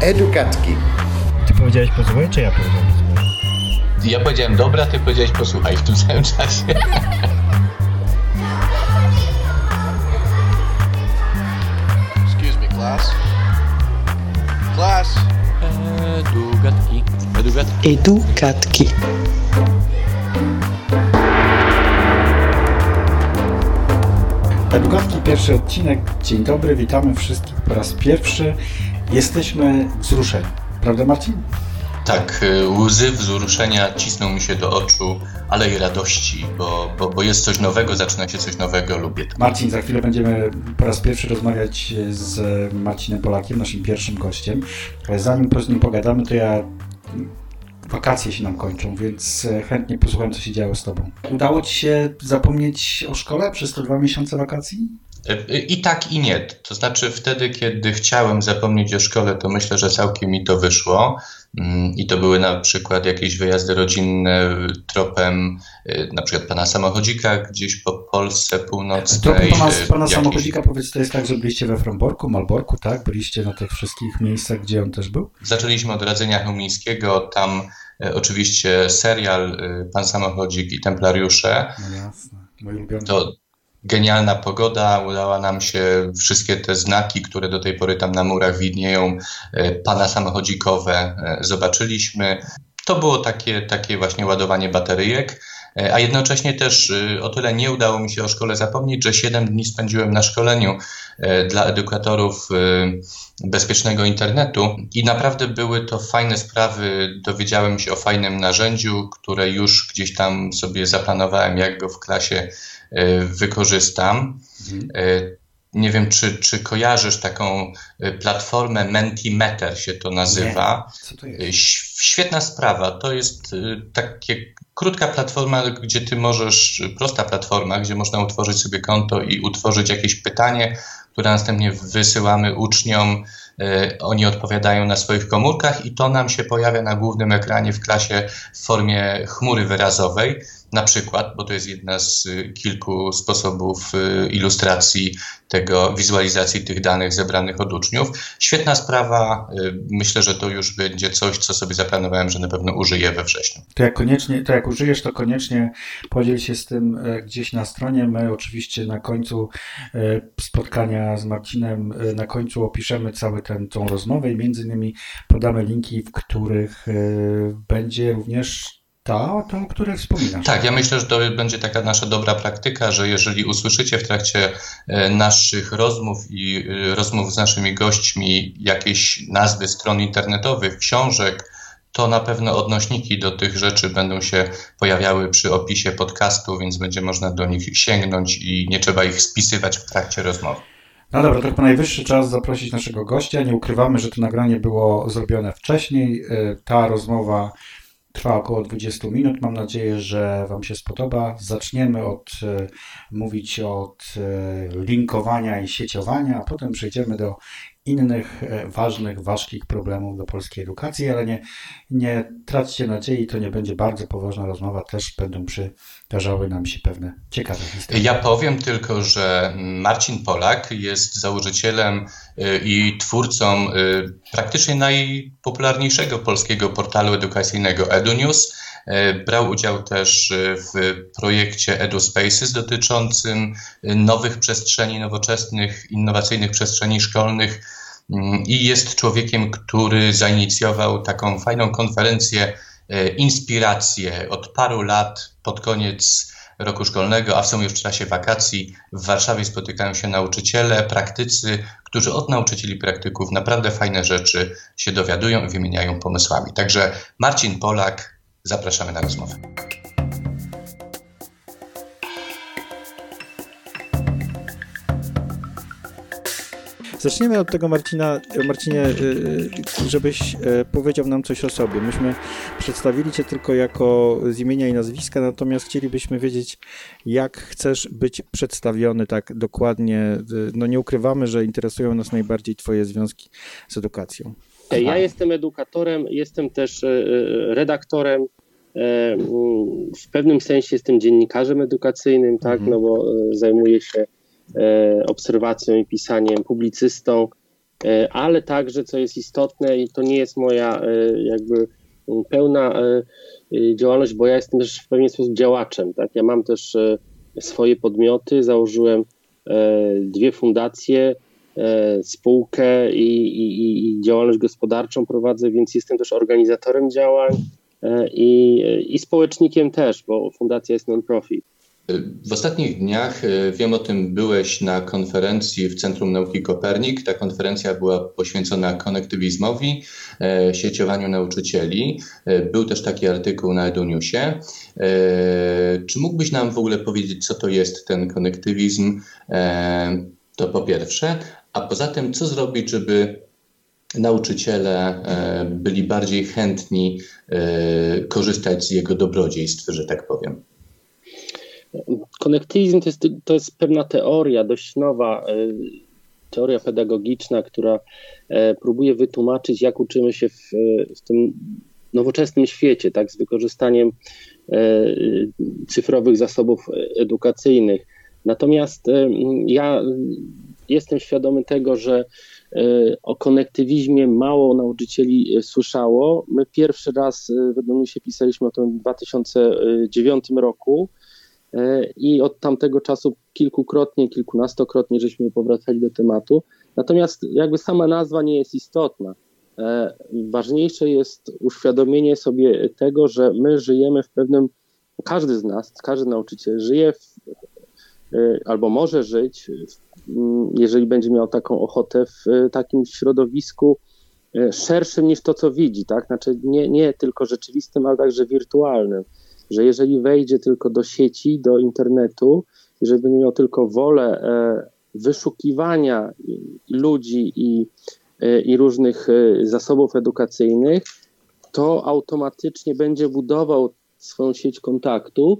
Edukatki. Ty powiedziałeś posłuchaj, czy ja powiedziałem posłuchaj? Ja powiedziałem dobra, ty powiedziałeś posłuchaj w tym samym czasie. Excuse me, class. Class. Edugatki. Edugatki. Edukatki. Edukatki, pierwszy odcinek. Dzień dobry, witamy wszystkich po raz pierwszy. Jesteśmy wzruszeni, prawda Marcin? Tak, y, łzy wzruszenia cisną mi się do oczu, ale i radości, bo, bo, bo jest coś nowego, zaczyna się coś nowego, lubię to. Marcin, za chwilę będziemy po raz pierwszy rozmawiać z Marcinem Polakiem, naszym pierwszym gościem. Ale zanim z nim pogadamy, to ja wakacje się nam kończą, więc chętnie posłucham, co się działo z Tobą. Udało Ci się zapomnieć o szkole przez te dwa miesiące wakacji? Y, I tak, i nie. To znaczy, wtedy, kiedy chciałem zapomnieć o szkole, to myślę, że całkiem mi to wyszło. Mm, I to były na przykład jakieś wyjazdy rodzinne tropem y, na przykład pana samochodzika gdzieś po Polsce północnej. Tropem pana, y, pana samochodzika, powiedz, to jest tak, że byliście we Fromborku, Malborku, tak? Byliście na tych wszystkich miejscach, gdzie on też był? Zaczęliśmy od Radzenia Chełmińskiego, tam oczywiście serial Pan Samochodzik i Templariusze. No jasne, mój ulubiony. To genialna pogoda, udała nam się wszystkie te znaki, które do tej pory tam na murach widnieją, e, Pana Samochodzikowe e, zobaczyliśmy. To było takie, takie właśnie ładowanie bateryjek. E, A jednocześnie też o tyle nie udało mi się o szkole zapomnieć, że 7 dni spędziłem na szkoleniu dla edukatorów bezpiecznego internetu i naprawdę były to fajne sprawy. Dowiedziałem się o fajnym narzędziu, które już gdzieś tam sobie zaplanowałem, jak go w klasie wykorzystam. Mhm. E, Nie wiem, czy, czy kojarzysz taką e, platformę Mentimeter się to nazywa. Co to E, jest? Świetna sprawa. To jest takie krótka platforma, gdzie ty możesz, prosta platforma, gdzie można utworzyć sobie konto i utworzyć jakieś pytanie, które następnie wysyłamy uczniom. Oni odpowiadają na swoich komórkach i to nam się pojawia na głównym ekranie w klasie w formie chmury wyrazowej. Na przykład, bo to jest jedna z y, kilku sposobów y, ilustracji tego, wizualizacji tych danych zebranych od uczniów. Świetna sprawa. y, Myślę, że to już będzie coś, co sobie zaplanowałem, że na pewno użyję we wrześniu. To jak koniecznie, to jak użyjesz, to koniecznie podziel się z tym e, gdzieś na stronie. My oczywiście na końcu e, spotkania z Marcinem, e, na końcu opiszemy cały ten, tą rozmowę i między innymi podamy linki, w których będzie również ta, o której wspominasz. Tak, ja myślę, że to będzie taka nasza dobra praktyka, że jeżeli usłyszycie w trakcie e, naszych rozmów i e, rozmów z naszymi gośćmi jakieś nazwy stron internetowych, książek, to na pewno odnośniki do tych rzeczy będą się pojawiały przy opisie podcastu, więc będzie można do nich sięgnąć i nie trzeba ich spisywać w trakcie rozmowy. No dobra, to chyba najwyższy czas zaprosić naszego gościa. Nie ukrywamy, że to nagranie było zrobione wcześniej. E, Ta rozmowa trwa około 20 minut. Mam nadzieję, że Wam się spodoba. Zaczniemy od e, mówić od e, linkowania i sieciowania, a potem przejdziemy do innych e, ważnych, ważkich problemów do polskiej edukacji, ale nie, nie traćcie nadziei, to nie będzie bardzo poważna rozmowa, też będą przydarzały nam się pewne ciekawe historie. Ja powiem tylko, że Marcin Polak jest założycielem y, i twórcą y, praktycznie najpopularniejszego polskiego portalu edukacyjnego EduNews. Y, Brał udział też y, w projekcie EduSpaces dotyczącym y, nowych przestrzeni, nowoczesnych, innowacyjnych przestrzeni szkolnych Mm, i jest człowiekiem, który zainicjował taką fajną konferencję e, Inspiracje od paru lat pod koniec roku szkolnego, a w sumie już w czasie wakacji w Warszawie spotykają się nauczyciele, praktycy, którzy od nauczycieli praktyków naprawdę fajne rzeczy się dowiadują i wymieniają pomysłami. Także Marcin Polak, zapraszamy na rozmowę. Zaczniemy od tego, Marcina, Marcinie, y, y, żebyś e, powiedział nam coś o sobie. Myśmy przedstawili Cię tylko jako z imienia i nazwiska, natomiast chcielibyśmy wiedzieć, jak chcesz być przedstawiony tak dokładnie. No nie ukrywamy, że interesują nas najbardziej Twoje związki z edukacją. Ja jestem edukatorem, jestem też e, e, redaktorem. e, W pewnym sensie jestem dziennikarzem edukacyjnym, tak, Mhm. no bo zajmuję się obserwacją i pisaniem, publicystą. ale także, co jest istotne, i to nie jest moja jakby pełna działalność, bo ja jestem też w pewien sposób działaczem. Tak? Ja mam też swoje podmioty, założyłem dwie fundacje, spółkę i, i, i działalność gospodarczą prowadzę, więc jestem też organizatorem działań i, i społecznikiem też, bo fundacja jest non-profit. W ostatnich dniach, e, wiem o tym, byłeś na konferencji w Centrum Nauki Kopernik. Ta konferencja była poświęcona konektywizmowi, e, sieciowaniu nauczycieli. E, był też taki artykuł na EduNewsie. Czy mógłbyś nam w ogóle powiedzieć, co to jest ten konektywizm? To po pierwsze. A poza tym, co zrobić, żeby nauczyciele byli bardziej chętni korzystać z jego dobrodziejstw, że tak powiem? Konektywizm to jest, to jest pewna teoria, dość nowa, e, teoria pedagogiczna, która e, próbuje wytłumaczyć, jak uczymy się w, w tym nowoczesnym świecie, tak, z wykorzystaniem e, cyfrowych zasobów edukacyjnych. Natomiast ja jestem świadomy tego, że o konektywizmie mało nauczycieli słyszało. My pierwszy raz w się pisaliśmy o tym w 2009 roku E, i od tamtego czasu kilkukrotnie, kilkunastokrotnie żeśmy powracali do tematu. Natomiast jakby sama nazwa nie jest istotna. E, ważniejsze jest uświadomienie sobie tego, że my żyjemy w pewnym, każdy z nas, każdy nauczyciel żyje w, e, albo może żyć, jeżeli będzie miał taką ochotę, w takim środowisku szerszym niż to, co widzi, tak? Znaczy nie, nie tylko rzeczywistym, ale także wirtualnym że jeżeli wejdzie tylko do sieci, do internetu, jeżeli będzie miał tylko wolę e, wyszukiwania ludzi i, e, i różnych e, zasobów edukacyjnych, to automatycznie będzie budował swoją sieć kontaktów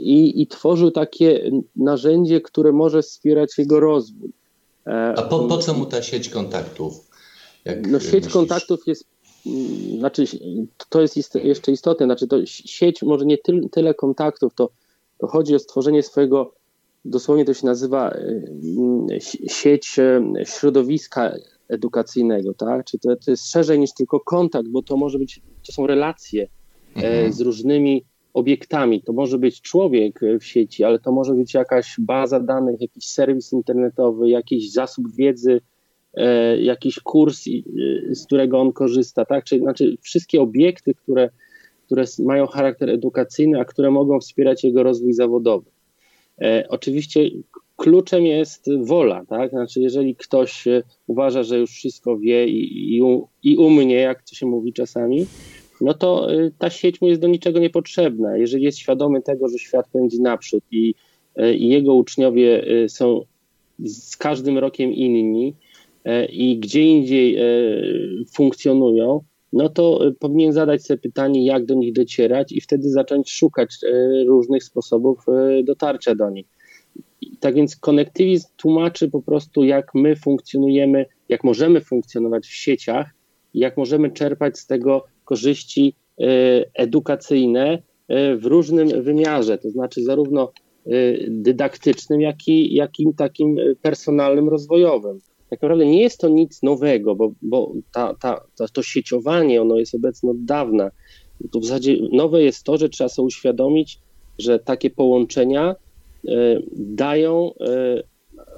i, i tworzył takie narzędzie, które może wspierać jego rozwój. A po, po co mu ta sieć kontaktów? no, sieć myślisz? kontaktów jest znaczy to jest jeszcze istotne, znaczy to sieć może nie ty, tyle kontaktów, to, to chodzi o stworzenie swojego, dosłownie to się nazywa y, sieć y, środowiska edukacyjnego, tak? Czy to, to jest szerzej niż tylko kontakt, bo to może być, to są relacje e, mhm. z różnymi obiektami. To może być człowiek w sieci, ale to może być jakaś baza danych, jakiś serwis internetowy, jakiś zasób wiedzy, E, jakiś kurs, z którego on korzysta, tak? Czyli znaczy wszystkie obiekty, które, które mają charakter edukacyjny, a które mogą wspierać jego rozwój zawodowy. E, oczywiście kluczem jest wola, tak? Znaczy, jeżeli ktoś e, uważa, że już wszystko wie i, i, i umnie, jak to się mówi czasami, no to ta sieć mu jest do niczego niepotrzebna. Jeżeli jest świadomy tego, że świat pędzi naprzód i, i jego uczniowie są z każdym rokiem inni, i gdzie indziej funkcjonują, no to powinien zadać sobie pytanie, jak do nich docierać i wtedy zacząć szukać różnych sposobów dotarcia do nich. Tak więc konektywizm tłumaczy po prostu, jak my funkcjonujemy, jak możemy funkcjonować w sieciach, jak możemy czerpać z tego korzyści edukacyjne w różnym wymiarze, to znaczy zarówno dydaktycznym, jak i, jak i takim personalnym, rozwojowym tak naprawdę nie jest to nic nowego, bo, bo ta, ta, ta, to sieciowanie ono jest obecne od dawna. To w zasadzie nowe jest to, że trzeba sobie uświadomić, że takie połączenia dają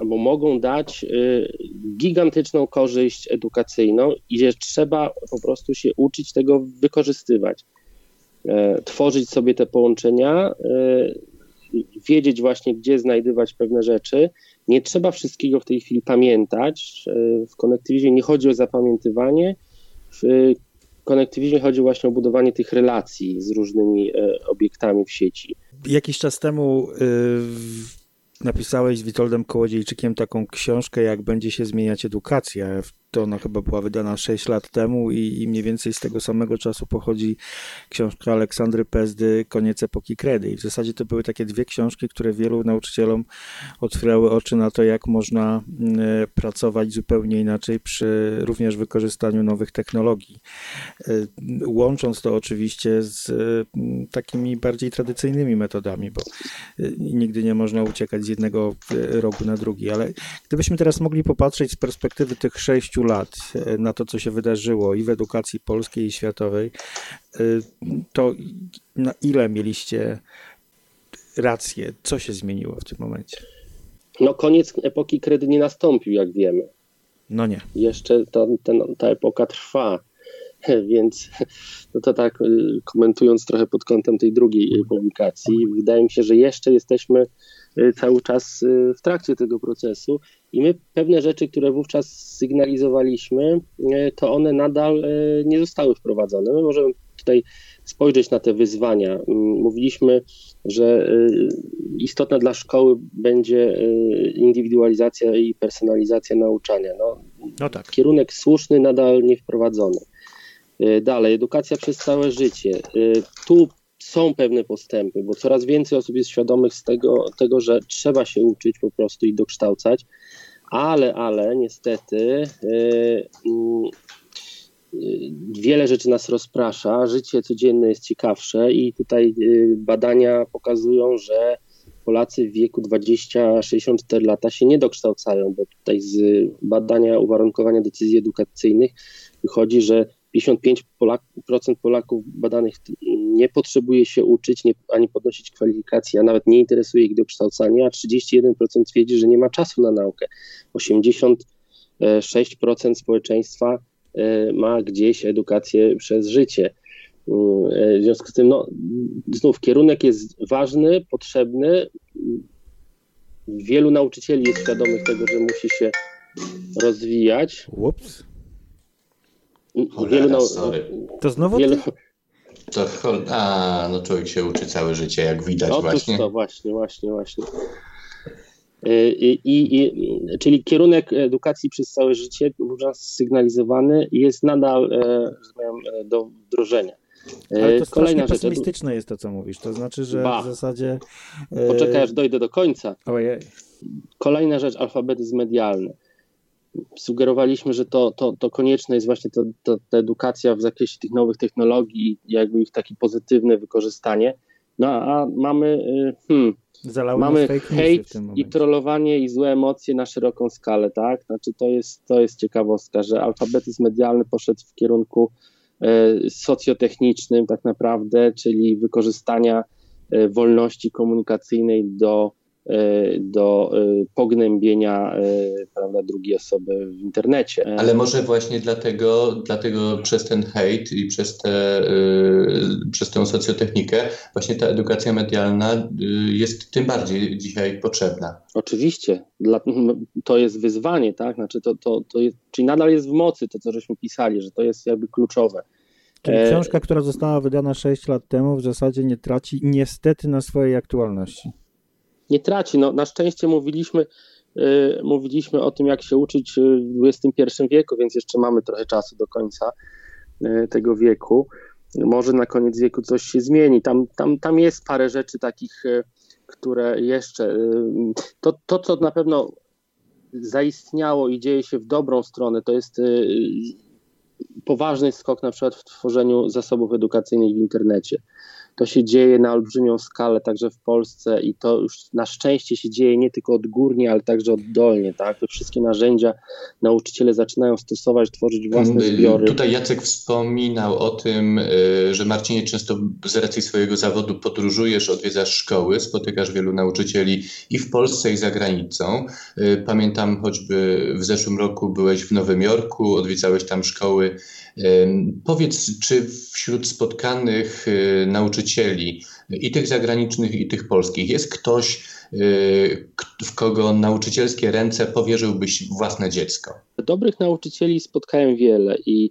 albo mogą dać y, gigantyczną korzyść edukacyjną i że trzeba po prostu się uczyć tego wykorzystywać. Tworzyć sobie te połączenia, wiedzieć właśnie, gdzie znajdywać pewne rzeczy nie trzeba wszystkiego w tej chwili pamiętać. W konektywizmie nie chodzi o zapamiętywanie. W konektywizmie chodzi właśnie o budowanie tych relacji z różnymi e, obiektami w sieci. Jakiś czas temu y, napisałeś z Witoldem Kołodziejczykiem taką książkę, jak będzie się zmieniać edukacja. To ona chyba była wydana 6 lat temu i, i mniej więcej z tego samego czasu pochodzi książka Aleksandry Pezdy Koniec epoki kredy. I w zasadzie to były takie dwie książki, które wielu nauczycielom otwierały oczy na to, jak można e, pracować zupełnie inaczej przy również wykorzystaniu nowych technologii. E, łącząc to oczywiście z e, takimi bardziej tradycyjnymi metodami, bo nigdy nie można uciekać z jednego rogu na drugi. Ale gdybyśmy teraz mogli popatrzeć z perspektywy tych sześciu lat na to, co się wydarzyło i w edukacji polskiej i światowej, to na ile mieliście rację? Co się zmieniło w tym momencie? No koniec epoki kredy nie nastąpił, jak wiemy. No nie. Jeszcze ta, ta, ta epoka trwa, więc no to tak y, komentując trochę pod kątem tej drugiej publikacji, wydaje mi się, że jeszcze jesteśmy cały czas w trakcie tego procesu i my pewne rzeczy, które wówczas sygnalizowaliśmy, to one nadal nie zostały wprowadzone. My możemy tutaj spojrzeć na te wyzwania. Mm, mówiliśmy, że y, istotna dla szkoły będzie y, indywidualizacja i personalizacja nauczania. No, no tak. Kierunek słuszny nadal nie wprowadzony. Y, dalej, edukacja przez całe życie. Tu są pewne postępy, bo coraz więcej osób jest świadomych z tego, tego że trzeba się uczyć po prostu i dokształcać, ale, ale niestety mm, wiele rzeczy nas rozprasza, życie codzienne jest ciekawsze i tutaj y, badania pokazują, że Polacy w wieku 20-64 lata się nie dokształcają, bo tutaj z badania uwarunkowania decyzji edukacyjnych wychodzi, że 55% Polak, Polaków badanych nie potrzebuje się uczyć, nie, ani podnosić kwalifikacji, a nawet nie interesuje ich dokształcanie, a 31% twierdzi, że nie ma czasu na naukę. 86% społeczeństwa E, ma gdzieś edukację przez życie. E, w związku z tym, no, znów kierunek jest ważny, potrzebny. Wielu nauczycieli jest świadomych tego, że musi się rozwijać. Ups. Wielu nau- to znowu wielu... To, a, no człowiek się uczy całe życie, jak widać Otóż właśnie. to właśnie, właśnie, właśnie. E, I, i, czyli kierunek edukacji przez całe życie, wówczas sygnalizowany, jest nadal e, e, do wdrożenia. Ale to Kolejna rzecz. pesymistyczne jest to, co mówisz. To znaczy, że ba. w zasadzie. Poczekaj, aż dojdę do końca. Ojej. Kolejna rzecz, alfabetyzm medialny. Sugerowaliśmy, że to, to, to konieczne jest właśnie to, to, ta edukacja w zakresie tych nowych technologii, jakby ich takie pozytywne wykorzystanie. No a mamy. Hmm, Zalały Mamy hejt i trollowanie i złe emocje na szeroką skalę, tak? Znaczy to jest, to jest ciekawostka, że alfabetyzm medialny poszedł w kierunku e, socjotechnicznym tak naprawdę, czyli wykorzystania e, wolności komunikacyjnej do do e, pognębienia e, prawda, drugiej osoby w internecie. Ale może właśnie dlatego, dlatego przez ten hejt i przez, te, przez tę socjotechnikę właśnie ta edukacja medialna jest tym bardziej dzisiaj potrzebna. Oczywiście, to jest wyzwanie, tak? Znaczy to, to, to jest, czyli nadal jest w mocy to, co żeśmy pisali, że to jest jakby kluczowe. Czyli książka, która została wydana 6 lat temu, w zasadzie nie traci niestety na swojej aktualności nie traci. No, na szczęście mówiliśmy, yy, mówiliśmy o tym, jak się uczyć w XXI wieku, więc jeszcze mamy trochę czasu do końca yy, tego wieku. Może na koniec wieku coś się zmieni. Tam, tam, tam jest parę rzeczy takich, które jeszcze. Y, to, to, co na pewno zaistniało i dzieje się w dobrą stronę, to jest y, poważny skok na przykład w tworzeniu zasobów edukacyjnych w internecie. To się dzieje na olbrzymią skalę także w Polsce i to już na szczęście się dzieje nie tylko odgórnie, ale także oddolnie. Tak? Te wszystkie narzędzia nauczyciele zaczynają stosować, tworzyć własne mm, zbiory. Tutaj Jacek wspominał o tym, y, że Marcinie często z racji swojego zawodu podróżujesz, odwiedzasz szkoły, spotykasz wielu nauczycieli i w Polsce i za granicą. Y, pamiętam choćby w zeszłym roku byłeś w Nowym Jorku, odwiedzałeś tam szkoły. Powiedz, czy wśród spotkanych y, nauczycieli, i tych zagranicznych, i tych polskich, jest ktoś, y, w kogo nauczycielskie ręce powierzyłbyś własne dziecko? Dobrych nauczycieli spotkałem wiele i,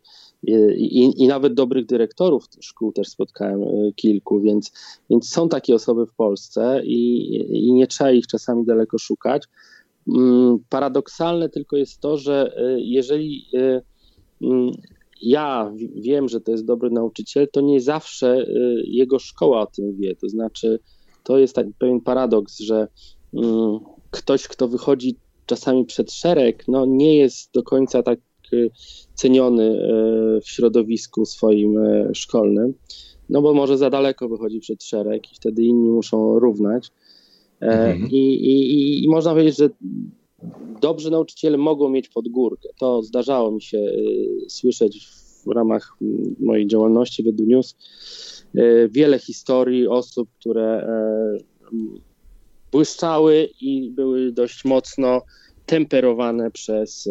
i, i nawet dobrych dyrektorów szkół też spotkałem y, kilku, więc, więc są takie osoby w Polsce i, i nie trzeba ich czasami daleko szukać. mm, paradoksalne tylko jest to, że y, jeżeli y, mm, ja wiem, że to jest dobry nauczyciel, to nie zawsze y, jego szkoła o tym wie. To znaczy, to jest tak pewien paradoks, że mm, ktoś, kto wychodzi czasami przed szereg, no nie jest do końca tak ceniony w środowisku swoim szkolnym, no bo może za daleko wychodzi przed szereg i wtedy inni muszą równać. Mhm. I, i, I można powiedzieć, że dobrzy nauczyciele mogą mieć podgórkę. To zdarzało mi się y, słyszeć w ramach mojej działalności w News. Y, wiele historii osób, które y, błyszczały i były dość mocno temperowane przez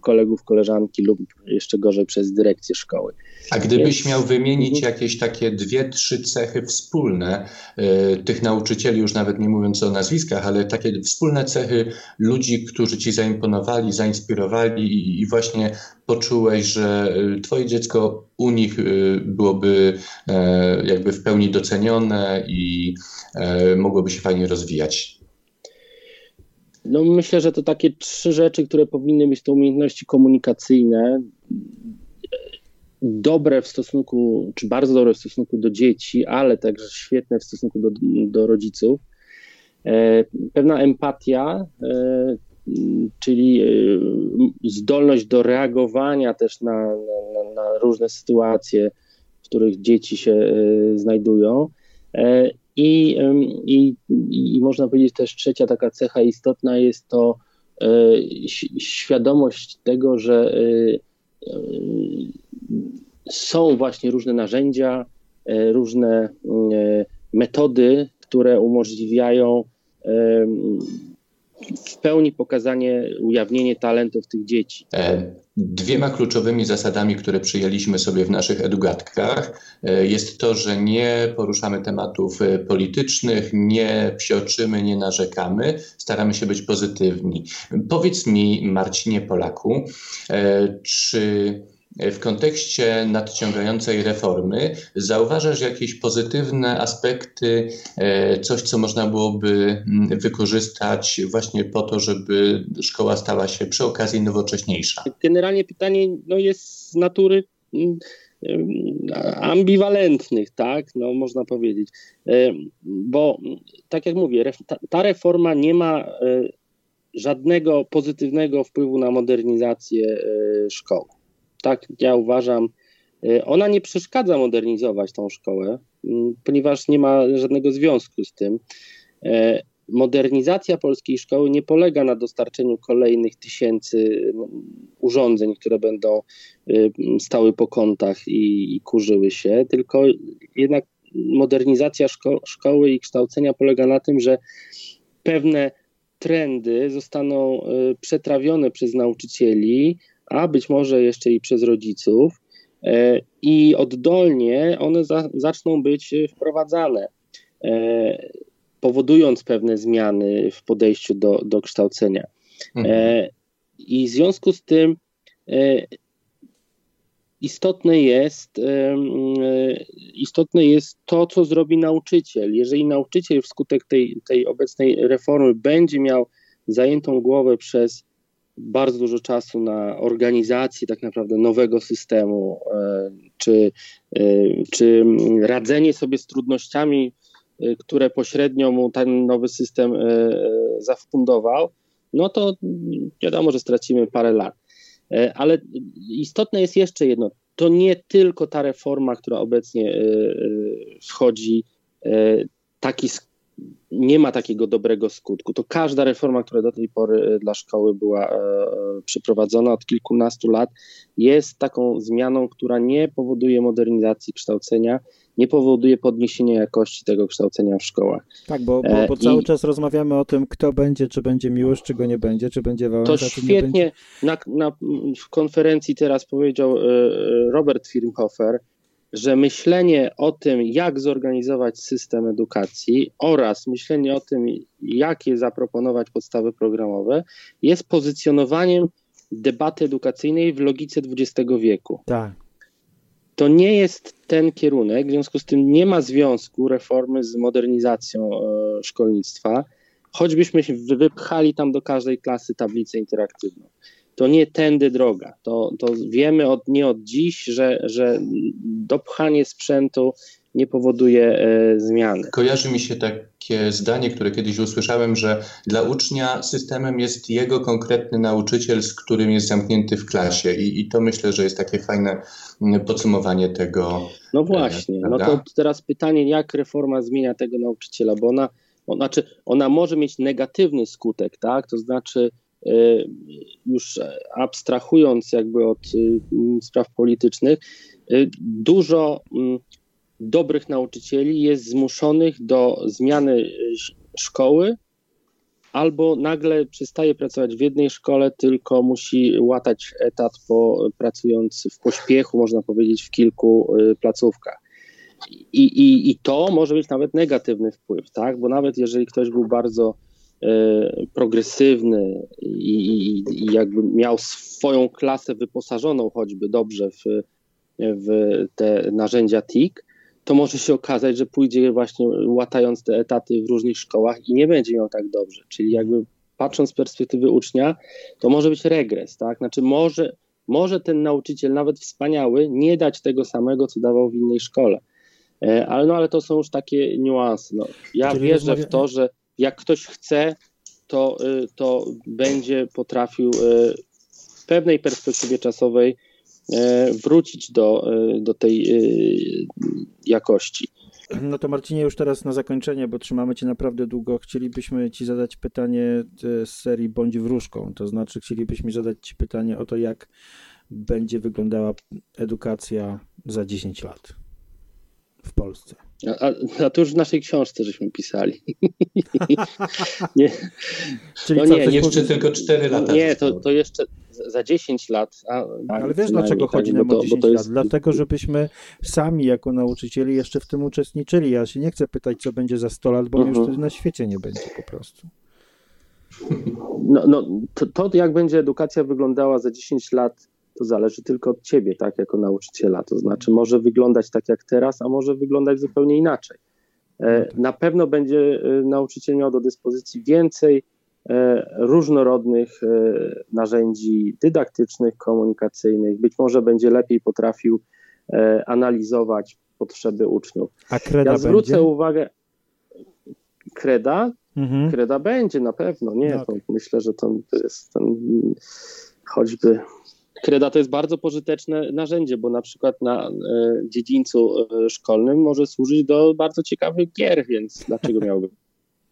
kolegów, koleżanki lub jeszcze gorzej przez dyrekcję szkoły. A gdybyś Więc... miał wymienić mhm. jakieś takie dwie, trzy cechy wspólne y, tych nauczycieli, już nawet nie mówiąc o nazwiskach, ale takie wspólne cechy ludzi, którzy ci zaimponowali, zainspirowali i, właśnie poczułeś, że y, twoje dziecko u nich y, byłoby jakby w pełni docenione i mogłoby się fajnie rozwijać? No myślę, że to takie trzy rzeczy, które powinny być to umiejętności komunikacyjne, dobre w stosunku, czy bardzo dobre w stosunku do dzieci, ale także świetne w stosunku do, do rodziców. E, pewna empatia, e, czyli e, zdolność do reagowania też na, na, na różne sytuacje, w których dzieci się znajdują. I, i, I można powiedzieć też trzecia taka cecha istotna jest to świadomość tego, że są właśnie różne narzędzia, e, różne e, metody, które umożliwiają e, w pełni pokazanie, ujawnienie talentów tych dzieci. Dwiema kluczowymi zasadami, które przyjęliśmy sobie w naszych edukatkach, jest to, że nie poruszamy tematów politycznych, nie psioczymy, nie narzekamy, staramy się być pozytywni. Powiedz mi, Marcinie Polaku, czy w kontekście nadciągającej reformy zauważasz jakieś pozytywne aspekty, e, coś, co można byłoby mm, wykorzystać właśnie po to, żeby szkoła stała się przy okazji nowocześniejsza? Generalnie pytanie no, jest z natury mm, ambiwalentnych, tak, no można powiedzieć, e, bo tak jak mówię, ta reforma nie ma e, żadnego pozytywnego wpływu na modernizację szkoły tak ja uważam, y, ona nie przeszkadza modernizować tą szkołę, ponieważ nie ma żadnego związku z tym. E, modernizacja polskiej szkoły nie polega na dostarczeniu kolejnych tysięcy urządzeń, które będą y, stały po kątach i, i kurzyły się, tylko jednak modernizacja szko szkoły i kształcenia polega na tym, że pewne trendy zostaną y, przetrawione przez nauczycieli, a być może jeszcze i przez rodziców, e, i oddolnie one za, zaczną być wprowadzane, e, powodując pewne zmiany w podejściu do, do kształcenia. Mhm. E, I w związku z tym istotne jest, istotne jest to, co zrobi nauczyciel. Jeżeli nauczyciel wskutek tej, tej obecnej reformy będzie miał zajętą głowę przez bardzo dużo czasu na organizację tak naprawdę nowego systemu, e, czy, e, czy radzenie sobie z trudnościami, e, które pośrednio mu ten nowy system zafundował, no to wiadomo, że stracimy parę lat. Ale istotne jest jeszcze jedno. To nie tylko ta reforma, która obecnie wchodzi, taki nie ma takiego dobrego skutku. To każda reforma, która do tej pory e, dla szkoły była e, przeprowadzona od kilkunastu lat, jest taką zmianą, która nie powoduje modernizacji kształcenia, nie powoduje podniesienia jakości tego kształcenia w szkołach. Tak, bo, bo, bo cały I, czas rozmawiamy o tym, kto będzie, czy będzie Miłosz, czy go nie będzie, czy będzie Wałęsa, To świetnie na, na, w konferencji teraz powiedział e, Robert Firmhofer, że myślenie o tym, jak zorganizować system edukacji oraz myślenie o tym, jakie zaproponować podstawy programowe, jest pozycjonowaniem debaty edukacyjnej w logice XX wieku. Tak. To nie jest ten kierunek, w związku z tym nie ma związku reformy z modernizacją e, szkolnictwa. choćbyśmy wypchali tam do każdej klasy tablicę interaktywną. To nie tędy droga. To, to wiemy od, nie od dziś, że, że dopchanie sprzętu nie powoduje e, zmiany. Kojarzy mi się takie zdanie, które kiedyś usłyszałem, że dla ucznia systemem jest jego konkretny nauczyciel, z którym jest zamknięty w klasie. I, i to myślę, że jest takie fajne mm, podsumowanie tego. No właśnie. No to teraz pytanie, jak reforma zmienia tego nauczyciela, bo ona, ona, znaczy ona może mieć negatywny skutek, tak? To znaczy e, już abstrahując jakby od y, spraw politycznych, y, dużo mm, dobrych nauczycieli jest zmuszonych do zmiany e, szkoły, albo nagle przestaje pracować w jednej szkole, tylko musi łatać etat po, pracując w pośpiechu, można powiedzieć, w kilku e, placówkach. I, i, I to może mieć nawet negatywny wpływ, tak? Bo nawet jeżeli ktoś był bardzo e, progresywny i, i, i, jakby miał swoją klasę wyposażoną choćby dobrze w, w te narzędzia TIK, to może się okazać, że pójdzie właśnie łatając te etaty w różnych szkołach i nie będzie miał tak dobrze. Czyli jakby patrząc z perspektywy ucznia, to może być regres, tak? Znaczy może, może ten nauczyciel, nawet wspaniały, nie dać tego samego, co dawał w innej szkole. E, ale, no, ale to są już takie niuanse. No, ja Czyli wierzę w to, że jak ktoś chce, to, y, to będzie potrafił y, w pewnej perspektywie czasowej E, wrócić do, do tej jakości. No to Marcinie, już teraz na zakończenie, bo trzymamy Cię naprawdę długo, chcielibyśmy Ci zadać pytanie z serii Bądź wróżką. To znaczy, chcielibyśmy zadać Ci pytanie o to, jak będzie wyglądała edukacja za 10 lat w Polsce. A, a, to już w naszej książce żeśmy pisali. nie. Czyli no co, nie, jeszcze tylko 4 lata. Nie, to, to jeszcze za 10 lat. A, Ale wiesz dlaczego tak, chodzi nam o 10 jest... lat? Dlatego, żebyśmy sami jako nauczycieli jeszcze w tym uczestniczyli. Ja się nie chcę pytać, co będzie za 100 lat, bo uh -huh. już mhm. wtedy na świecie nie będzie po prostu. No, no to, to, jak będzie edukacja wyglądała za 10 lat, to zależy tylko od ciebie, tak, jako nauczyciela. To znaczy, może wyglądać tak jak teraz, a może wyglądać zupełnie inaczej. E. Na pewno będzie e, nauczyciel miał do dyspozycji więcej E, różnorodnych narzędzi dydaktycznych, komunikacyjnych. Być może będzie lepiej potrafił analizować potrzeby uczniów. A kreda ja zwrócę będzie? uwagę. Kreda? Mhm. Kreda będzie na pewno. Nie, no. myślę, że to, jest ten, choćby. Kreda to jest bardzo pożyteczne narzędzie, bo na przykład na dziedzińcu szkolnym może służyć do bardzo ciekawych gier, więc dlaczego miałby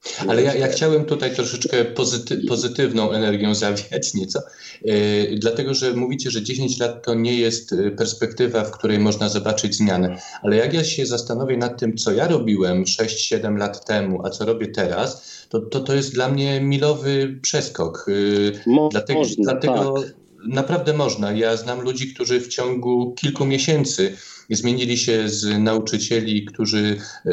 ale ja, ja chciałem tutaj troszeczkę pozyty, pozytywną energią zawiać nieco, yy, dlatego że mówicie, że 10 lat to nie jest e, perspektywa, w której można zobaczyć zmianę. Ale jak ja się zastanowię nad tym, co ja robiłem 6-7 lat temu, a co robię teraz, to, to, to jest dla mnie milowy przeskok. Yy, dlatego, można, dlatego tak. Naprawdę można. Ja znam ludzi, którzy w ciągu kilku miesięcy zmienili się z nauczycieli, którzy e,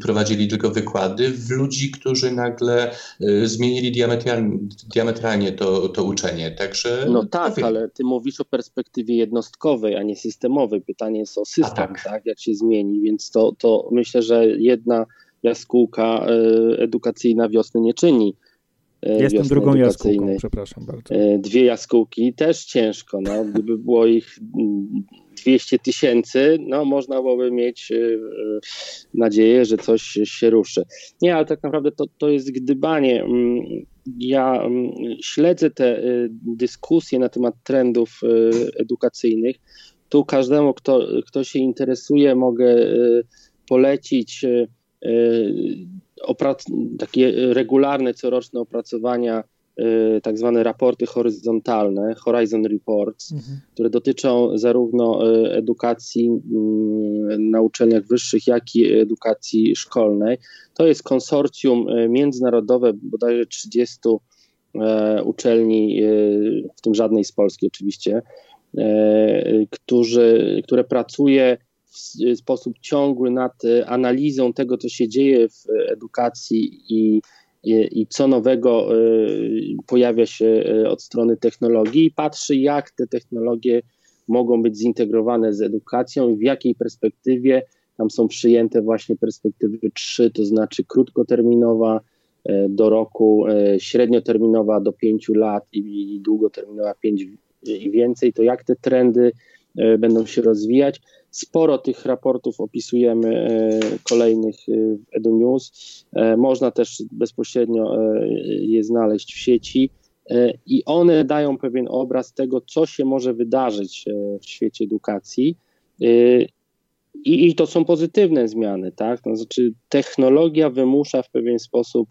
prowadzili tylko wykłady, w ludzi, którzy nagle e, zmienili diametralnie, diametralnie to, to uczenie. Także, no tak, ale ty mówisz o perspektywie jednostkowej, a nie systemowej. Pytanie jest o system, tak. tak. jak się zmieni, więc to, to myślę, że jedna jaskółka e, edukacyjna wiosny nie czyni. Jestem drugą jaskółką, przepraszam bardzo. Dwie jaskółki też ciężko. No. Gdyby było ich 200 tysięcy, no można byłoby mieć y, nadzieję, że coś się ruszy. Nie, ale tak naprawdę to, to jest gdybanie. Mm, ja mm, śledzę te dyskusje na temat trendów edukacyjnych. Tu każdemu, kto, kto się interesuje, mogę polecić takie regularne, coroczne opracowania Y, tak zwane raporty horyzontalne, Horizon Reports, mhm. które dotyczą zarówno y, edukacji mm, na uczelniach wyższych, jak i edukacji szkolnej. To jest konsorcjum y, międzynarodowe, bodajże 30 uczelni, w tym żadnej z Polski oczywiście, którzy, które pracuje w sposób ciągły nad analizą tego, co się dzieje w edukacji i i co nowego y, pojawia się y, od strony technologii i patrzy, jak te technologie mogą być zintegrowane z edukacją i w jakiej perspektywie. Tam są przyjęte właśnie perspektywy 3, to znaczy krótkoterminowa, e, do roku, e, średnioterminowa do 5 lat i długoterminowa 5 i więcej, to jak te trendy będą się rozwijać. Sporo tych raportów opisujemy kolejnych w Edu News. Można też bezpośrednio je znaleźć w sieci i one dają pewien obraz tego, co się może wydarzyć w świecie edukacji. I, I, to są pozytywne zmiany, tak? To znaczy, technologia wymusza w pewien sposób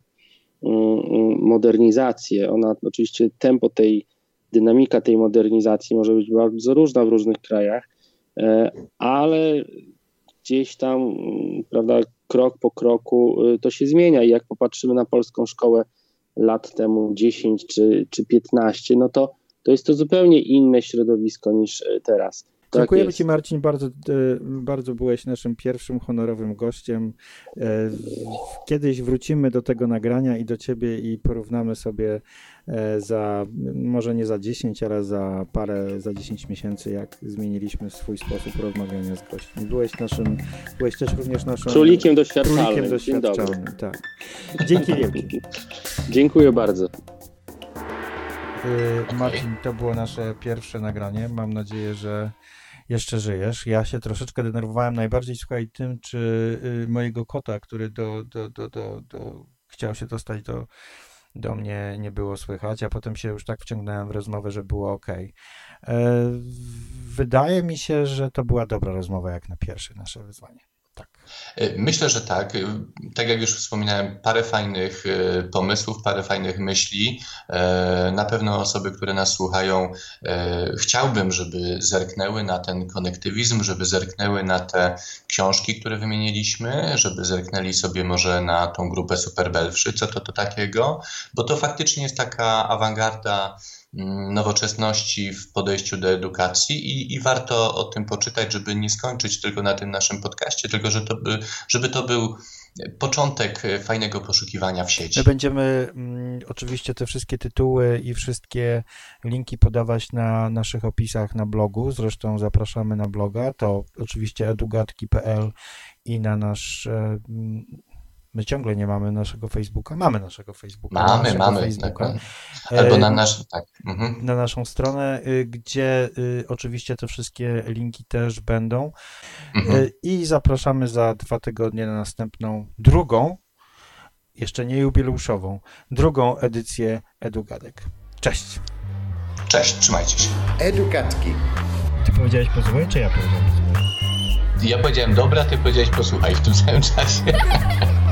mm, mm, modernizację. Ona oczywiście tempo tej, dynamika tej modernizacji może być bardzo różna w różnych krajach, e, ale gdzieś tam, mm, prawda, krok po kroku y, to się zmienia. I jak popatrzymy na polską szkołę lat temu 10 czy, czy 15, no to, to jest to zupełnie inne środowisko niż y, teraz. Tak Dziękujemy jest. Ci Marcin, bardzo, e, bardzo byłeś naszym pierwszym honorowym gościem. E, kiedyś wrócimy do tego nagrania i do Ciebie i porównamy sobie e, za, może nie za 10, ale za parę, za 10 miesięcy, jak zmieniliśmy swój sposób rozmawiania z gośćmi. Byłeś naszym, byłeś też również naszym... Królikiem doświadczalnym. Królikiem doświadczalnym, tak. Dzięki wielkie. Dziękuję bardzo. Marcin, to było nasze pierwsze nagranie. Mam nadzieję, że jeszcze żyjesz. Ja się troszeczkę denerwowałem najbardziej, słuchaj, tym, czy y, mojego kota, który do, do, do, do, do chciał się dostać do, do mnie, nie było słychać, a potem się już tak wciągnąłem w rozmowę, że było ok. E, wydaje mi się, że to była dobra rozmowa jak na pierwsze nasze wyzwanie. Tak. E, myślę, że tak. E, tak jak już wspominałem, parę fajnych e, pomysłów, parę fajnych myśli. Na pewno osoby, które nas słuchają, chciałbym, żeby zerknęły na ten konektywizm, żeby zerknęły na te książki, które wymieniliśmy, żeby zerknęli sobie może na tą grupę Superbelwszy, co to to takiego, bo to faktycznie jest taka awangarda nowoczesności w podejściu do edukacji i, i, warto o tym poczytać, żeby nie skończyć tylko na tym naszym podcaście, tylko że to by, żeby to był początek fajnego poszukiwania w sieci. My będziemy mm, oczywiście te wszystkie tytuły i wszystkie linki podawać na naszych opisach na blogu, zresztą zapraszamy na bloga, to oczywiście edugatki.pl i na nasz e, My ciągle nie mamy naszego Facebooka. Mamy naszego Facebooka. Mamy, naszego mamy. Facebooka. Tak, albo na nasz, tak. Mhm. Na naszą stronę, y, gdzie y, oczywiście te wszystkie linki też będą. Mhm. Y, I zapraszamy za dwa tygodnie na następną, drugą, jeszcze nie jubileuszową, drugą edycję Edugadek. Cześć. Cześć, trzymajcie się. Edugatki. Ty powiedziałeś posłuchaj, czy ja powiedziałem posłuchaj? Ja powiedziałem dobra, ty powiedziałeś posłuchaj w tym samym czasie.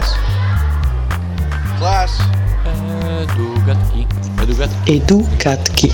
Class. Class. Edugatki. Edugatki. Edugatki.